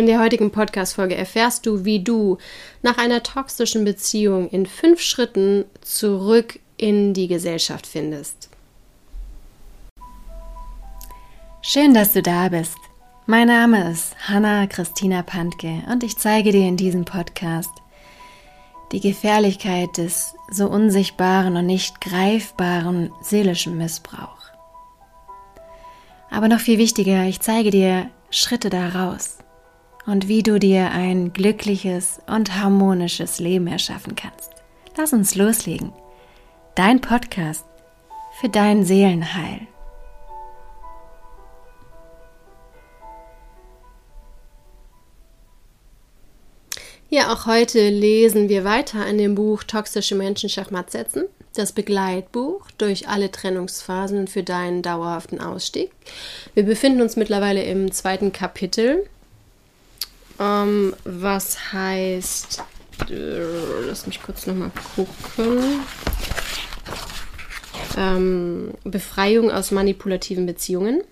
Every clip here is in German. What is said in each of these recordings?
In der heutigen Podcast-Folge erfährst du, wie du nach einer toxischen Beziehung in fünf Schritten zurück in die Gesellschaft findest. Schön, dass du da bist. Mein Name ist Hanna Christina Pantke und ich zeige dir in diesem Podcast die Gefährlichkeit des so unsichtbaren und nicht greifbaren seelischen Missbrauchs. Aber noch viel wichtiger, ich zeige dir Schritte daraus und wie du dir ein glückliches und harmonisches Leben erschaffen kannst. Lass uns loslegen. Dein Podcast für dein Seelenheil. Ja, auch heute lesen wir weiter in dem Buch Toxische Menschen Schachmatt setzen, das Begleitbuch durch alle Trennungsphasen für deinen dauerhaften Ausstieg. Wir befinden uns mittlerweile im zweiten Kapitel ähm, was heißt, äh, lass mich kurz nochmal gucken. Ähm, Befreiung aus manipulativen Beziehungen.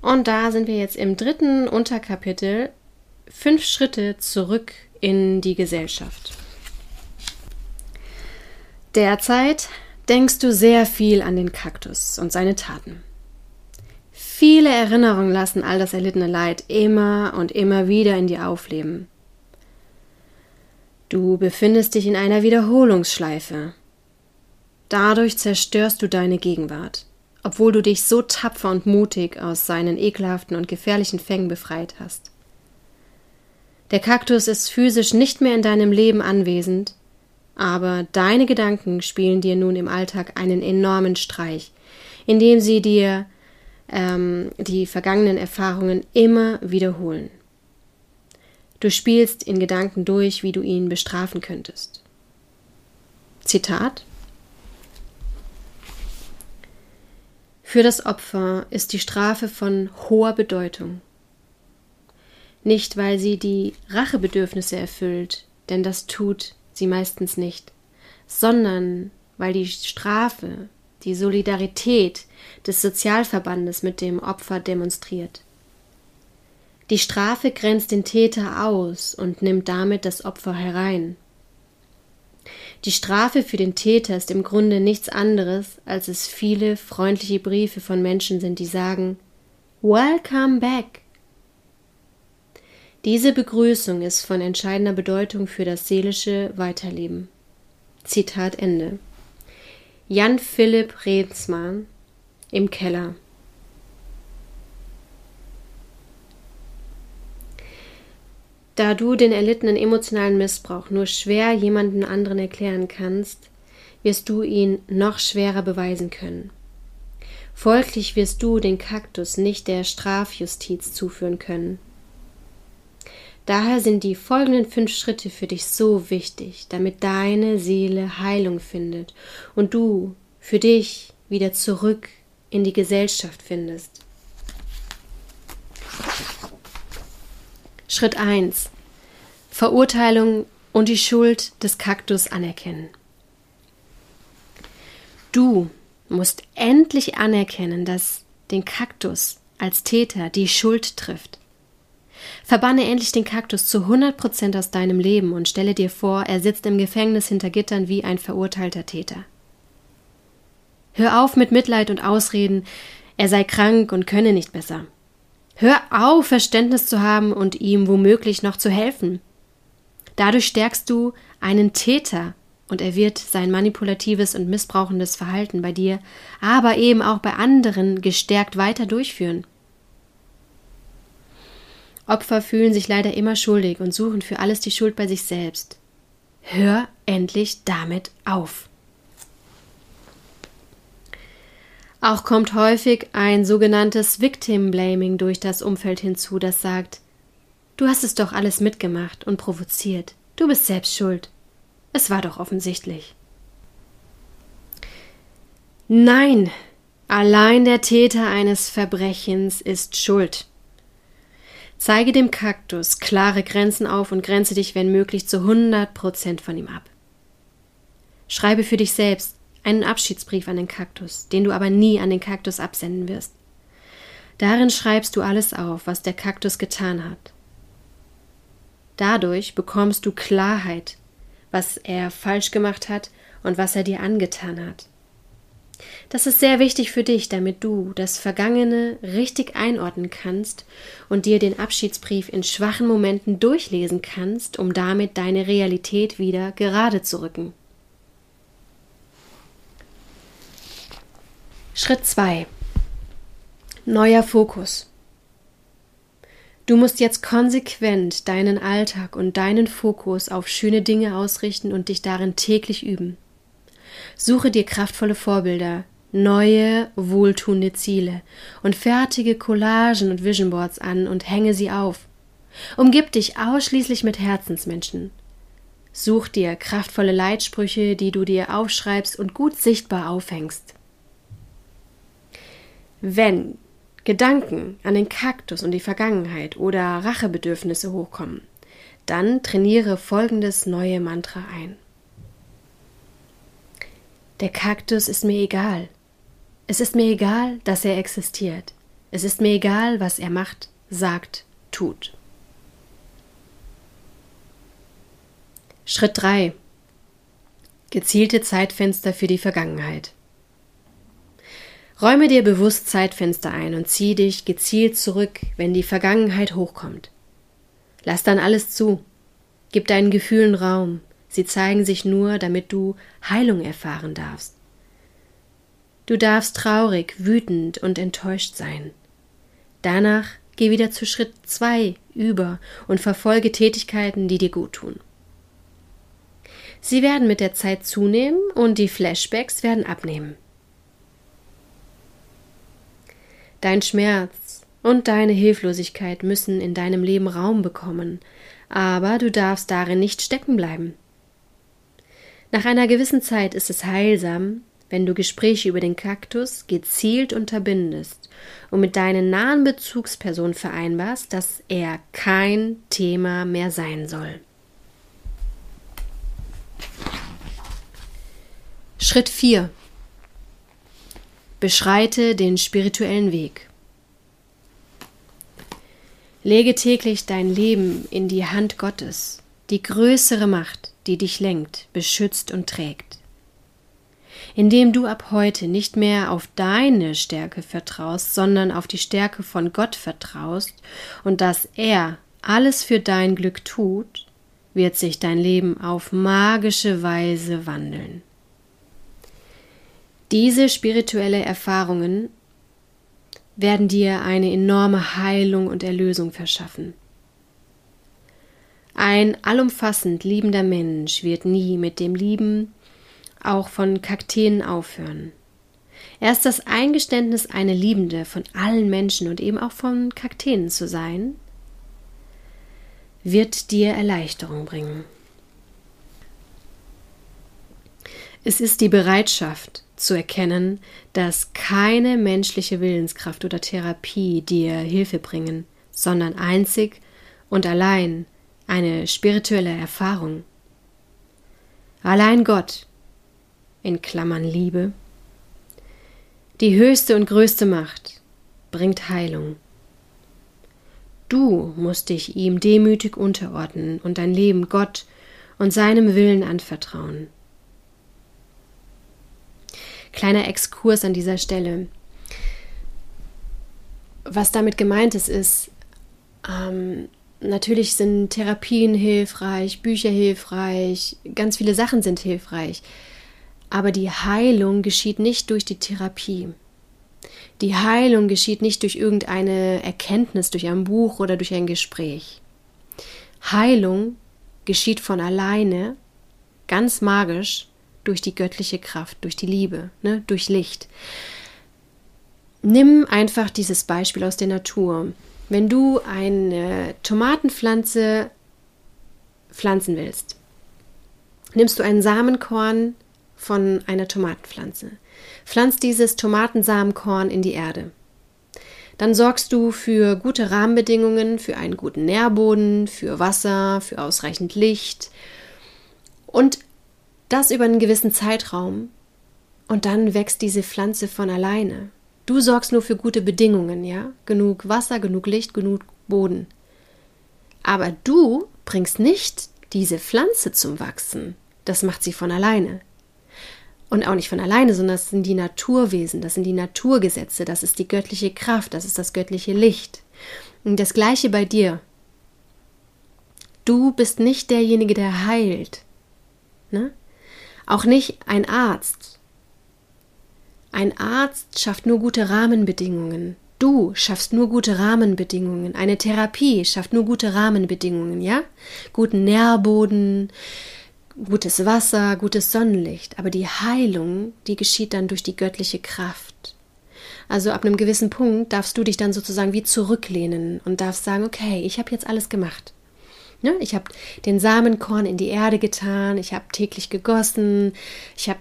Und da sind wir jetzt im dritten Unterkapitel. Fünf Schritte zurück in die Gesellschaft. Derzeit denkst du sehr viel an den Kaktus und seine Taten. Viele Erinnerungen lassen all das erlittene Leid immer und immer wieder in dir aufleben. Du befindest dich in einer Wiederholungsschleife. Dadurch zerstörst du deine Gegenwart, obwohl du dich so tapfer und mutig aus seinen ekelhaften und gefährlichen Fängen befreit hast. Der Kaktus ist physisch nicht mehr in deinem Leben anwesend, aber deine Gedanken spielen dir nun im Alltag einen enormen Streich, indem sie dir ähm, die vergangenen Erfahrungen immer wiederholen. Du spielst in Gedanken durch, wie du ihn bestrafen könntest. Zitat Für das Opfer ist die Strafe von hoher Bedeutung. Nicht, weil sie die Rachebedürfnisse erfüllt, denn das tut sie meistens nicht, sondern weil die Strafe die Solidarität des Sozialverbandes mit dem Opfer demonstriert. Die Strafe grenzt den Täter aus und nimmt damit das Opfer herein. Die Strafe für den Täter ist im Grunde nichts anderes, als es viele freundliche Briefe von Menschen sind, die sagen Welcome back. Diese Begrüßung ist von entscheidender Bedeutung für das seelische Weiterleben. Zitat Ende. Jan Philipp Redsmann im Keller. Da du den erlittenen emotionalen Missbrauch nur schwer jemanden anderen erklären kannst, wirst du ihn noch schwerer beweisen können. Folglich wirst du den Kaktus nicht der Strafjustiz zuführen können. Daher sind die folgenden fünf Schritte für dich so wichtig, damit deine Seele Heilung findet und du für dich wieder zurück in die Gesellschaft findest. Schritt 1. Verurteilung und die Schuld des Kaktus anerkennen. Du musst endlich anerkennen, dass den Kaktus als Täter die Schuld trifft. Verbanne endlich den Kaktus zu 100% aus deinem Leben und stelle dir vor, er sitzt im Gefängnis hinter Gittern wie ein verurteilter Täter. Hör auf mit Mitleid und Ausreden, er sei krank und könne nicht besser. Hör auf, Verständnis zu haben und ihm womöglich noch zu helfen. Dadurch stärkst du einen Täter und er wird sein manipulatives und missbrauchendes Verhalten bei dir, aber eben auch bei anderen gestärkt weiter durchführen. Opfer fühlen sich leider immer schuldig und suchen für alles die Schuld bei sich selbst. Hör endlich damit auf. Auch kommt häufig ein sogenanntes Victim Blaming durch das Umfeld hinzu, das sagt, du hast es doch alles mitgemacht und provoziert, du bist selbst schuld. Es war doch offensichtlich. Nein, allein der Täter eines Verbrechens ist schuld. Zeige dem Kaktus klare Grenzen auf und grenze dich, wenn möglich, zu 100 Prozent von ihm ab. Schreibe für dich selbst einen Abschiedsbrief an den Kaktus, den du aber nie an den Kaktus absenden wirst. Darin schreibst du alles auf, was der Kaktus getan hat. Dadurch bekommst du Klarheit, was er falsch gemacht hat und was er dir angetan hat. Das ist sehr wichtig für dich, damit du das Vergangene richtig einordnen kannst und dir den Abschiedsbrief in schwachen Momenten durchlesen kannst, um damit deine Realität wieder gerade zu rücken. Schritt 2. Neuer Fokus. Du musst jetzt konsequent deinen Alltag und deinen Fokus auf schöne Dinge ausrichten und dich darin täglich üben. Suche dir kraftvolle Vorbilder, neue, wohltuende Ziele und fertige Collagen und Visionboards an und hänge sie auf. Umgib dich ausschließlich mit Herzensmenschen. Such dir kraftvolle Leitsprüche, die du dir aufschreibst und gut sichtbar aufhängst. Wenn Gedanken an den Kaktus und die Vergangenheit oder Rachebedürfnisse hochkommen, dann trainiere folgendes neue Mantra ein. Der Kaktus ist mir egal. Es ist mir egal, dass er existiert. Es ist mir egal, was er macht, sagt, tut. Schritt 3. Gezielte Zeitfenster für die Vergangenheit. Räume dir bewusst Zeitfenster ein und zieh dich gezielt zurück, wenn die Vergangenheit hochkommt. Lass dann alles zu. Gib deinen Gefühlen Raum. Sie zeigen sich nur, damit du Heilung erfahren darfst. Du darfst traurig, wütend und enttäuscht sein. Danach geh wieder zu Schritt zwei über und verfolge Tätigkeiten, die dir gut tun. Sie werden mit der Zeit zunehmen und die Flashbacks werden abnehmen. Dein Schmerz und deine Hilflosigkeit müssen in deinem Leben Raum bekommen, aber du darfst darin nicht stecken bleiben. Nach einer gewissen Zeit ist es heilsam, wenn du Gespräche über den Kaktus gezielt unterbindest und mit deinen nahen Bezugspersonen vereinbarst, dass er kein Thema mehr sein soll. Schritt 4 Beschreite den spirituellen Weg. Lege täglich dein Leben in die Hand Gottes, die größere Macht, die dich lenkt, beschützt und trägt. Indem du ab heute nicht mehr auf deine Stärke vertraust, sondern auf die Stärke von Gott vertraust und dass er alles für dein Glück tut, wird sich dein Leben auf magische Weise wandeln. Diese spirituelle Erfahrungen werden dir eine enorme Heilung und Erlösung verschaffen. Ein allumfassend liebender Mensch wird nie mit dem Lieben auch von Kakteen aufhören. Erst das Eingeständnis, eine Liebende von allen Menschen und eben auch von Kakteen zu sein, wird dir Erleichterung bringen. Es ist die Bereitschaft, zu erkennen, dass keine menschliche Willenskraft oder Therapie dir Hilfe bringen, sondern einzig und allein eine spirituelle Erfahrung. Allein Gott, in Klammern Liebe, die höchste und größte Macht, bringt Heilung. Du musst dich ihm demütig unterordnen und dein Leben Gott und seinem Willen anvertrauen. Kleiner Exkurs an dieser Stelle. Was damit gemeint ist, ist, ähm, natürlich sind Therapien hilfreich, Bücher hilfreich, ganz viele Sachen sind hilfreich. Aber die Heilung geschieht nicht durch die Therapie. Die Heilung geschieht nicht durch irgendeine Erkenntnis, durch ein Buch oder durch ein Gespräch. Heilung geschieht von alleine, ganz magisch, durch die göttliche Kraft, durch die Liebe, ne, durch Licht. Nimm einfach dieses Beispiel aus der Natur. Wenn du eine Tomatenpflanze pflanzen willst, nimmst du ein Samenkorn von einer Tomatenpflanze, pflanzt dieses Tomatensamenkorn in die Erde. Dann sorgst du für gute Rahmenbedingungen, für einen guten Nährboden, für Wasser, für ausreichend Licht und das über einen gewissen Zeitraum und dann wächst diese Pflanze von alleine. Du sorgst nur für gute Bedingungen, ja? Genug Wasser, genug Licht, genug Boden. Aber du bringst nicht diese Pflanze zum Wachsen. Das macht sie von alleine. Und auch nicht von alleine, sondern das sind die Naturwesen, das sind die Naturgesetze, das ist die göttliche Kraft, das ist das göttliche Licht. Und das gleiche bei dir. Du bist nicht derjenige, der heilt. Ne? Auch nicht ein Arzt. Ein Arzt schafft nur gute Rahmenbedingungen. Du schaffst nur gute Rahmenbedingungen. Eine Therapie schafft nur gute Rahmenbedingungen, ja? Guten Nährboden, gutes Wasser, gutes Sonnenlicht. Aber die Heilung, die geschieht dann durch die göttliche Kraft. Also ab einem gewissen Punkt darfst du dich dann sozusagen wie zurücklehnen und darfst sagen, okay, ich habe jetzt alles gemacht. Ja, ich habe den Samenkorn in die Erde getan, ich habe täglich gegossen, ich habe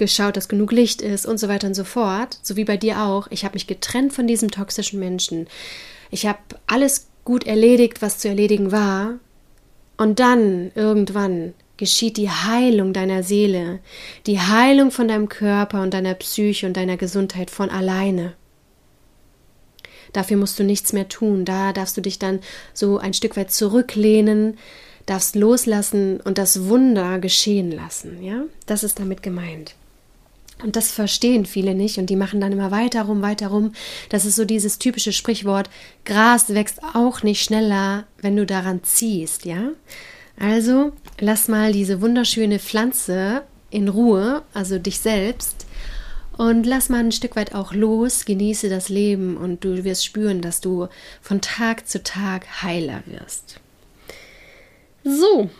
geschaut, dass genug Licht ist und so weiter und so fort, so wie bei dir auch. Ich habe mich getrennt von diesem toxischen Menschen. Ich habe alles gut erledigt, was zu erledigen war. Und dann, irgendwann, geschieht die Heilung deiner Seele, die Heilung von deinem Körper und deiner Psyche und deiner Gesundheit von alleine. Dafür musst du nichts mehr tun. Da darfst du dich dann so ein Stück weit zurücklehnen, darfst loslassen und das Wunder geschehen lassen. Ja, das ist damit gemeint. Und das verstehen viele nicht und die machen dann immer weiter rum, weiter rum. Das ist so dieses typische Sprichwort, Gras wächst auch nicht schneller, wenn du daran ziehst, ja? Also, lass mal diese wunderschöne Pflanze in Ruhe, also dich selbst, und lass mal ein Stück weit auch los, genieße das Leben und du wirst spüren, dass du von Tag zu Tag heiler wirst. So,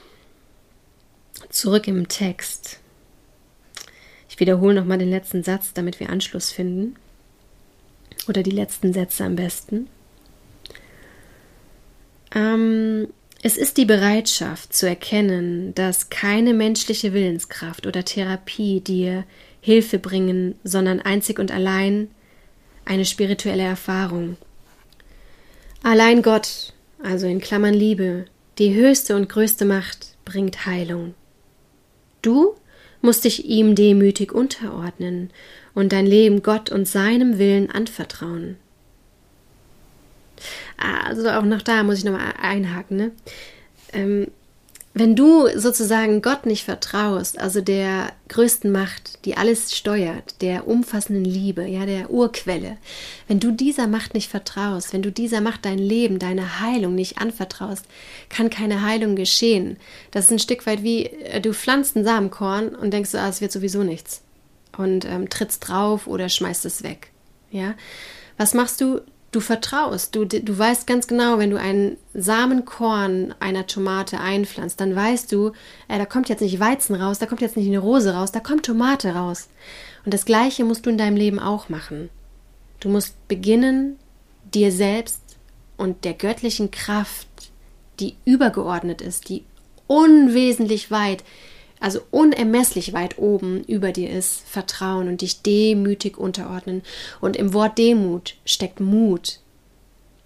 zurück im Text. Ich wiederhole nochmal den letzten Satz, damit wir Anschluss finden. Oder die letzten Sätze am besten. Ähm, es ist die Bereitschaft zu erkennen, dass keine menschliche Willenskraft oder Therapie dir Hilfe bringen, sondern einzig und allein eine spirituelle Erfahrung. Allein Gott, also in Klammern Liebe, die höchste und größte Macht, bringt Heilung. Du musst dich ihm demütig unterordnen und dein Leben Gott und seinem Willen anvertrauen. Also auch noch da muss ich nochmal einhaken. Ne? Ähm, wenn du sozusagen Gott nicht vertraust, also der größten Macht, die alles steuert, der umfassenden Liebe, ja, der Urquelle, wenn du dieser Macht nicht vertraust, wenn du dieser Macht dein Leben, deine Heilung nicht anvertraust, kann keine Heilung geschehen. Das ist ein Stück weit wie, äh, du pflanzt ein Samenkorn und denkst, ah, es wird sowieso nichts. Und ähm, trittst drauf oder schmeißt es weg. Ja. Was machst du? Du vertraust, du, du weißt ganz genau, wenn du ein Samenkorn einer Tomate einpflanzt, dann weißt du, äh, da kommt jetzt nicht Weizen raus, da kommt jetzt nicht eine Rose raus, da kommt Tomate raus. Und das Gleiche musst du in deinem Leben auch machen. Du musst beginnen, dir selbst und der göttlichen Kraft, die übergeordnet ist, die unwesentlich weit also unermesslich weit oben über dir ist, vertrauen und dich demütig unterordnen. Und im Wort Demut steckt Mut.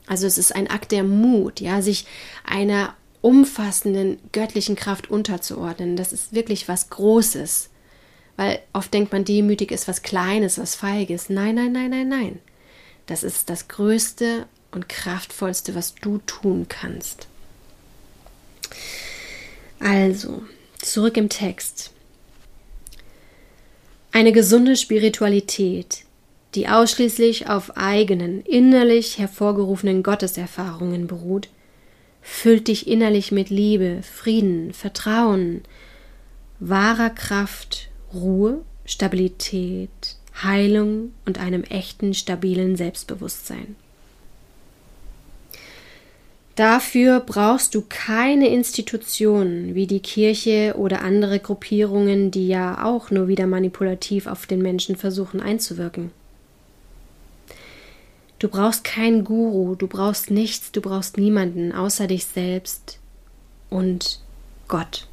Also es ist ein Akt der Mut, ja, sich einer umfassenden göttlichen Kraft unterzuordnen. Das ist wirklich was Großes. Weil oft denkt man, demütig ist was Kleines, was Feiges. Nein, nein, nein, nein, nein. Das ist das Größte und Kraftvollste, was du tun kannst. Also, Zurück im Text. Eine gesunde Spiritualität, die ausschließlich auf eigenen, innerlich hervorgerufenen Gotteserfahrungen beruht, füllt dich innerlich mit Liebe, Frieden, Vertrauen, wahrer Kraft, Ruhe, Stabilität, Heilung und einem echten, stabilen Selbstbewusstsein. Dafür brauchst du keine Institutionen wie die Kirche oder andere Gruppierungen, die ja auch nur wieder manipulativ auf den Menschen versuchen einzuwirken. Du brauchst keinen Guru, du brauchst nichts, du brauchst niemanden außer dich selbst und Gott.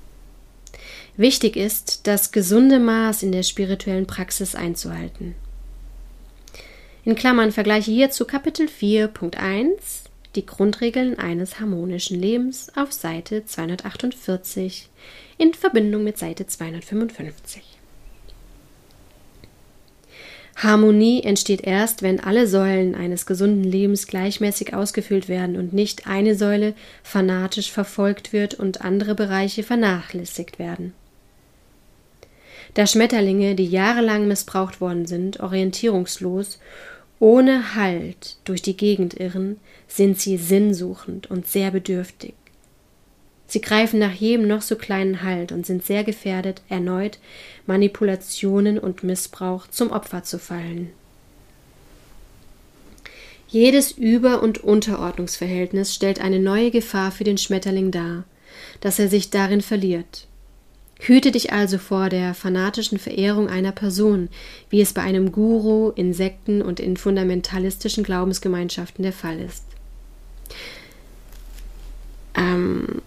Wichtig ist, das gesunde Maß in der spirituellen Praxis einzuhalten. In Klammern vergleiche hierzu Kapitel 4.1 die Grundregeln eines harmonischen Lebens auf Seite 248 in Verbindung mit Seite 255. Harmonie entsteht erst, wenn alle Säulen eines gesunden Lebens gleichmäßig ausgefüllt werden und nicht eine Säule fanatisch verfolgt wird und andere Bereiche vernachlässigt werden. Da Schmetterlinge, die jahrelang missbraucht worden sind, orientierungslos, ohne Halt durch die Gegend irren, sind sie sinnsuchend und sehr bedürftig. Sie greifen nach jedem noch so kleinen Halt und sind sehr gefährdet, erneut Manipulationen und Missbrauch zum Opfer zu fallen. Jedes Über- und Unterordnungsverhältnis stellt eine neue Gefahr für den Schmetterling dar, dass er sich darin verliert. Hüte dich also vor der fanatischen Verehrung einer Person, wie es bei einem Guru, in Sekten und in fundamentalistischen Glaubensgemeinschaften der Fall ist. Ähm,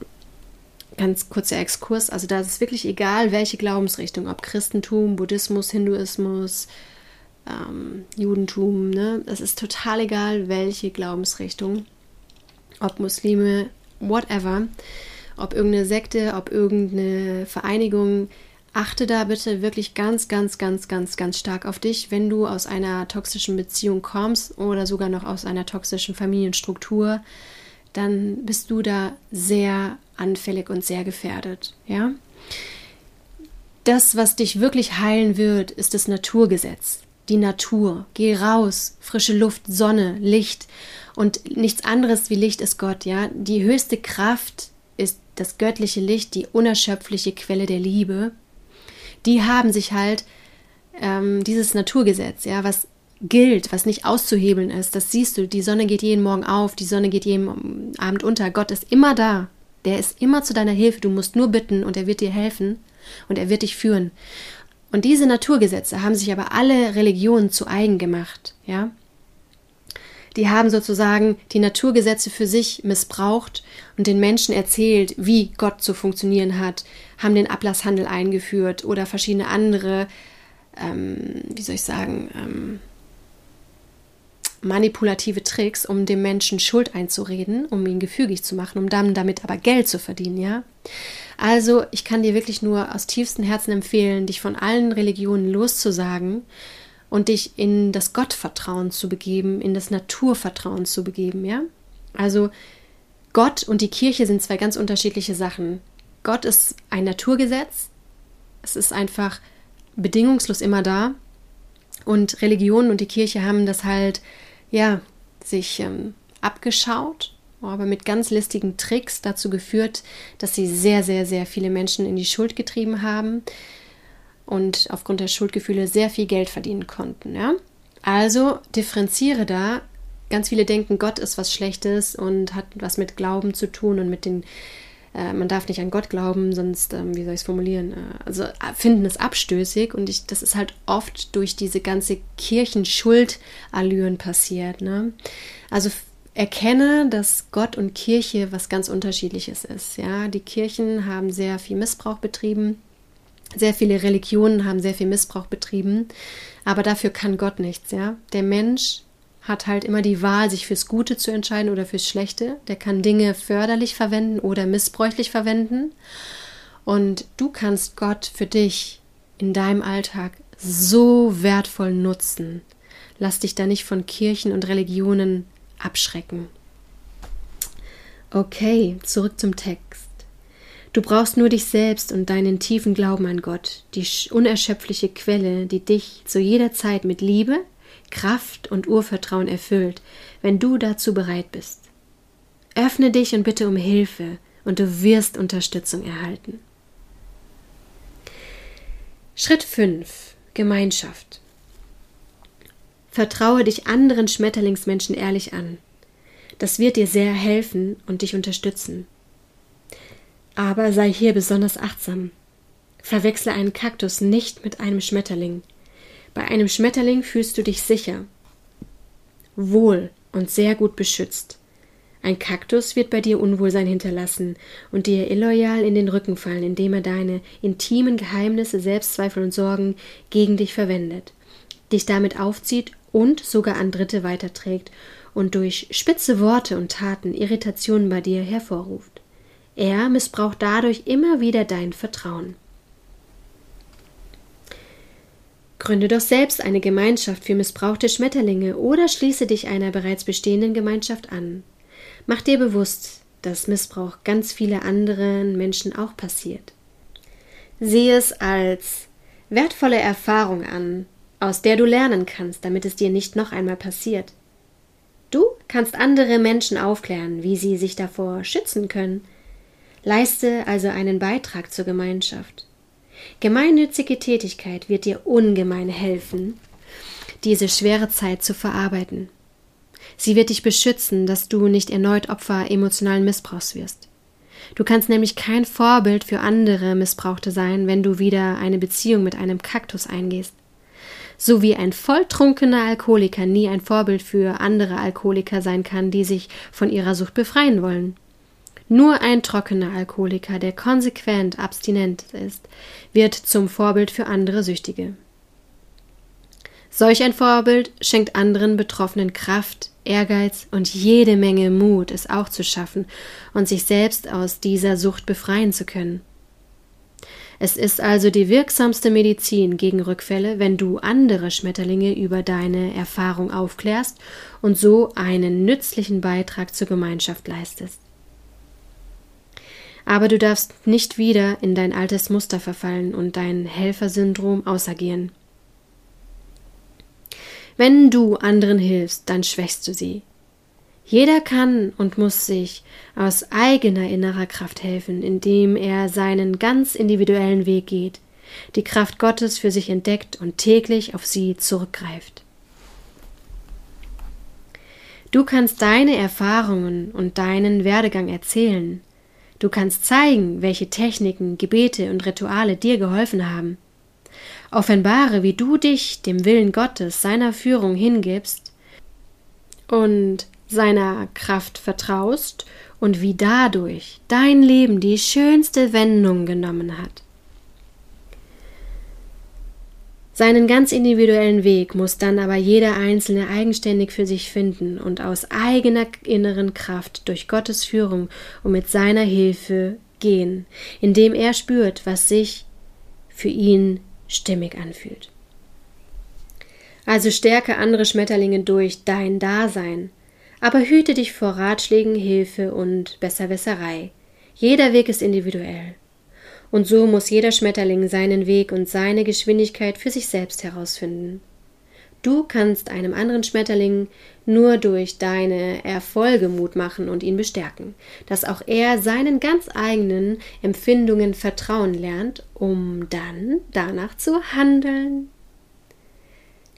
ganz kurzer Exkurs, also da ist es wirklich egal, welche Glaubensrichtung, ob Christentum, Buddhismus, Hinduismus, ähm, Judentum, ne? Es ist total egal, welche Glaubensrichtung, ob Muslime, whatever, ob irgendeine Sekte, ob irgendeine Vereinigung, achte da bitte wirklich ganz, ganz, ganz, ganz, ganz stark auf dich, wenn du aus einer toxischen Beziehung kommst oder sogar noch aus einer toxischen Familienstruktur dann bist du da sehr anfällig und sehr gefährdet, ja? Das, was dich wirklich heilen wird, ist das Naturgesetz. Die Natur. Geh raus, frische Luft, Sonne, Licht und nichts anderes wie Licht ist Gott, ja? Die höchste Kraft das göttliche Licht, die unerschöpfliche Quelle der Liebe. Die haben sich halt ähm, dieses Naturgesetz, ja, was gilt, was nicht auszuhebeln ist. Das siehst du. Die Sonne geht jeden Morgen auf, die Sonne geht jeden Abend unter. Gott ist immer da. Der ist immer zu deiner Hilfe. Du musst nur bitten und er wird dir helfen und er wird dich führen. Und diese Naturgesetze haben sich aber alle Religionen zu eigen gemacht, ja. Die haben sozusagen die Naturgesetze für sich missbraucht und den Menschen erzählt, wie Gott zu funktionieren hat, haben den Ablasshandel eingeführt oder verschiedene andere, ähm, wie soll ich sagen, ähm, manipulative Tricks, um dem Menschen Schuld einzureden, um ihn gefügig zu machen, um dann damit aber Geld zu verdienen, ja? Also, ich kann dir wirklich nur aus tiefstem Herzen empfehlen, dich von allen Religionen loszusagen und dich in das Gottvertrauen zu begeben, in das Naturvertrauen zu begeben, ja? Also, Gott und die Kirche sind zwei ganz unterschiedliche Sachen. Gott ist ein Naturgesetz. Es ist einfach bedingungslos immer da. Und Religionen und die Kirche haben das halt ja, sich ähm, abgeschaut, aber mit ganz listigen Tricks dazu geführt, dass sie sehr, sehr, sehr viele Menschen in die Schuld getrieben haben und aufgrund der Schuldgefühle sehr viel Geld verdienen konnten. Ja? Also differenziere da. Ganz viele denken, Gott ist was Schlechtes und hat was mit Glauben zu tun und mit den äh, man darf nicht an Gott glauben, sonst, ähm, wie soll ich es formulieren, äh, also äh, finden es abstößig und ich, das ist halt oft durch diese ganze Kirchenschuld-Allüren passiert. Ne? Also erkenne, dass Gott und Kirche was ganz Unterschiedliches ist. Ja, die Kirchen haben sehr viel Missbrauch betrieben. Sehr viele Religionen haben sehr viel Missbrauch betrieben, aber dafür kann Gott nichts, ja. Der Mensch hat halt immer die Wahl, sich fürs Gute zu entscheiden oder fürs Schlechte. Der kann Dinge förderlich verwenden oder missbräuchlich verwenden. Und du kannst Gott für dich in deinem Alltag so wertvoll nutzen. Lass dich da nicht von Kirchen und Religionen abschrecken. Okay, zurück zum Text. Du brauchst nur dich selbst und deinen tiefen Glauben an Gott, die unerschöpfliche Quelle, die dich zu jeder Zeit mit Liebe, Kraft und Urvertrauen erfüllt, wenn du dazu bereit bist. Öffne dich und bitte um Hilfe und du wirst Unterstützung erhalten. Schritt 5. Gemeinschaft. Vertraue dich anderen Schmetterlingsmenschen ehrlich an. Das wird dir sehr helfen und dich unterstützen. Aber sei hier besonders achtsam. Verwechsle einen Kaktus nicht mit einem Schmetterling. Bei einem Schmetterling fühlst du dich sicher, wohl und sehr gut beschützt. Ein Kaktus wird bei dir Unwohlsein hinterlassen und dir illoyal in den Rücken fallen, indem er deine intimen Geheimnisse, Selbstzweifel und Sorgen gegen dich verwendet, dich damit aufzieht und sogar an Dritte weiterträgt und durch spitze Worte und Taten Irritationen bei dir hervorruft. Er missbraucht dadurch immer wieder dein Vertrauen. Gründe doch selbst eine Gemeinschaft für missbrauchte Schmetterlinge oder schließe dich einer bereits bestehenden Gemeinschaft an. Mach dir bewusst, dass Missbrauch ganz viele anderen Menschen auch passiert. Sieh es als wertvolle Erfahrung an, aus der du lernen kannst, damit es dir nicht noch einmal passiert. Du kannst andere Menschen aufklären, wie sie sich davor schützen können. Leiste also einen Beitrag zur Gemeinschaft. Gemeinnützige Tätigkeit wird dir ungemein helfen, diese schwere Zeit zu verarbeiten. Sie wird dich beschützen, dass du nicht erneut Opfer emotionalen Missbrauchs wirst. Du kannst nämlich kein Vorbild für andere Missbrauchte sein, wenn du wieder eine Beziehung mit einem Kaktus eingehst. So wie ein volltrunkener Alkoholiker nie ein Vorbild für andere Alkoholiker sein kann, die sich von ihrer Sucht befreien wollen. Nur ein trockener Alkoholiker, der konsequent abstinent ist, wird zum Vorbild für andere Süchtige. Solch ein Vorbild schenkt anderen Betroffenen Kraft, Ehrgeiz und jede Menge Mut, es auch zu schaffen und sich selbst aus dieser Sucht befreien zu können. Es ist also die wirksamste Medizin gegen Rückfälle, wenn du andere Schmetterlinge über deine Erfahrung aufklärst und so einen nützlichen Beitrag zur Gemeinschaft leistest. Aber du darfst nicht wieder in dein altes Muster verfallen und dein Helfersyndrom ausagieren. Wenn du anderen hilfst, dann schwächst du sie. Jeder kann und muss sich aus eigener innerer Kraft helfen, indem er seinen ganz individuellen Weg geht, die Kraft Gottes für sich entdeckt und täglich auf sie zurückgreift. Du kannst deine Erfahrungen und deinen Werdegang erzählen. Du kannst zeigen, welche Techniken, Gebete und Rituale dir geholfen haben. Offenbare, wie du dich dem Willen Gottes, seiner Führung hingibst und seiner Kraft vertraust und wie dadurch dein Leben die schönste Wendung genommen hat. Seinen ganz individuellen Weg muss dann aber jeder Einzelne eigenständig für sich finden und aus eigener inneren Kraft durch Gottes Führung und mit seiner Hilfe gehen, indem er spürt, was sich für ihn stimmig anfühlt. Also stärke andere Schmetterlinge durch dein Dasein, aber hüte dich vor Ratschlägen, Hilfe und Besserwisserei. Jeder Weg ist individuell. Und so muss jeder Schmetterling seinen Weg und seine Geschwindigkeit für sich selbst herausfinden. Du kannst einem anderen Schmetterling nur durch deine Erfolge Mut machen und ihn bestärken, dass auch er seinen ganz eigenen Empfindungen vertrauen lernt, um dann danach zu handeln.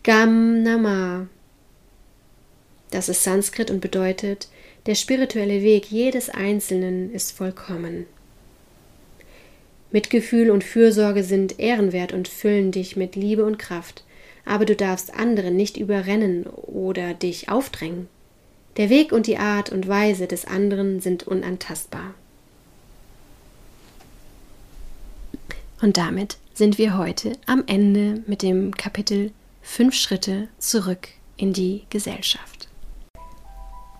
Gam Nama. Das ist Sanskrit und bedeutet, der spirituelle Weg jedes Einzelnen ist vollkommen. Mitgefühl und Fürsorge sind ehrenwert und füllen dich mit Liebe und Kraft aber du darfst andere nicht überrennen oder dich aufdrängen. Der Weg und die Art und Weise des anderen sind unantastbar. Und damit sind wir heute am Ende mit dem Kapitel Fünf Schritte zurück in die Gesellschaft.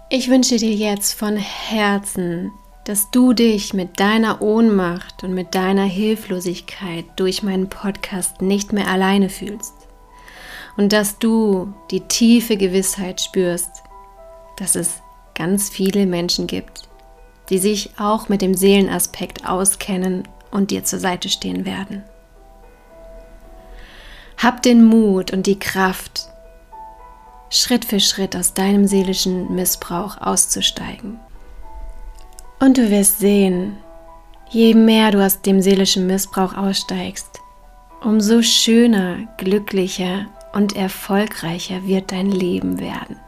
Ich wünsche dir jetzt von Herzen, dass du dich mit deiner Ohnmacht und mit deiner Hilflosigkeit durch meinen Podcast nicht mehr alleine fühlst und dass du die tiefe Gewissheit spürst, dass es ganz viele Menschen gibt, die sich auch mit dem Seelenaspekt auskennen und dir zur Seite stehen werden. Hab den Mut und die Kraft, Schritt für Schritt aus deinem seelischen Missbrauch auszusteigen. Und du wirst sehen, je mehr du aus dem seelischen Missbrauch aussteigst, umso schöner, glücklicher und erfolgreicher wird dein Leben werden.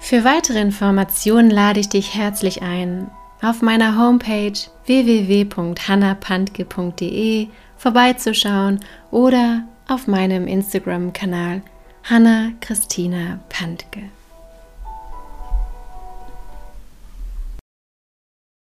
Für weitere Informationen lade ich dich herzlich ein, auf meiner Homepage www.hannapantke.de vorbeizuschauen oder auf meinem Instagram-Kanal Hanna Christina Pantke.